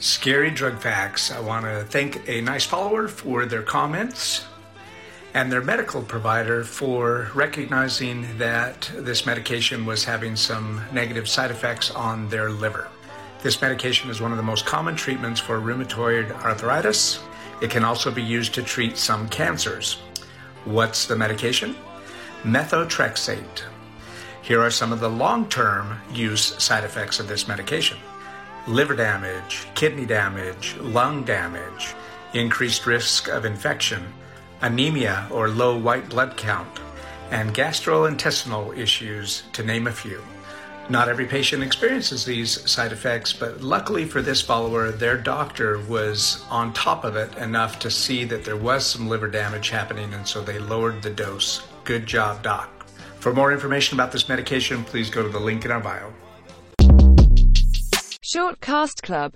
Scary Drug Facts. I want to thank a nice follower for their comments and their medical provider for recognizing that this medication was having some negative side effects on their liver. This medication is one of the most common treatments for rheumatoid arthritis. It can also be used to treat some cancers. What's the medication? Methotrexate. Here are some of the long term use side effects of this medication liver damage, kidney damage, lung damage, increased risk of infection, anemia or low white blood count, and gastrointestinal issues, to name a few. Not every patient experiences these side effects, but luckily for this follower, their doctor was on top of it enough to see that there was some liver damage happening, and so they lowered the dose. Good job, doc. For more information about this medication, please go to the link in our bio. Shortcast Club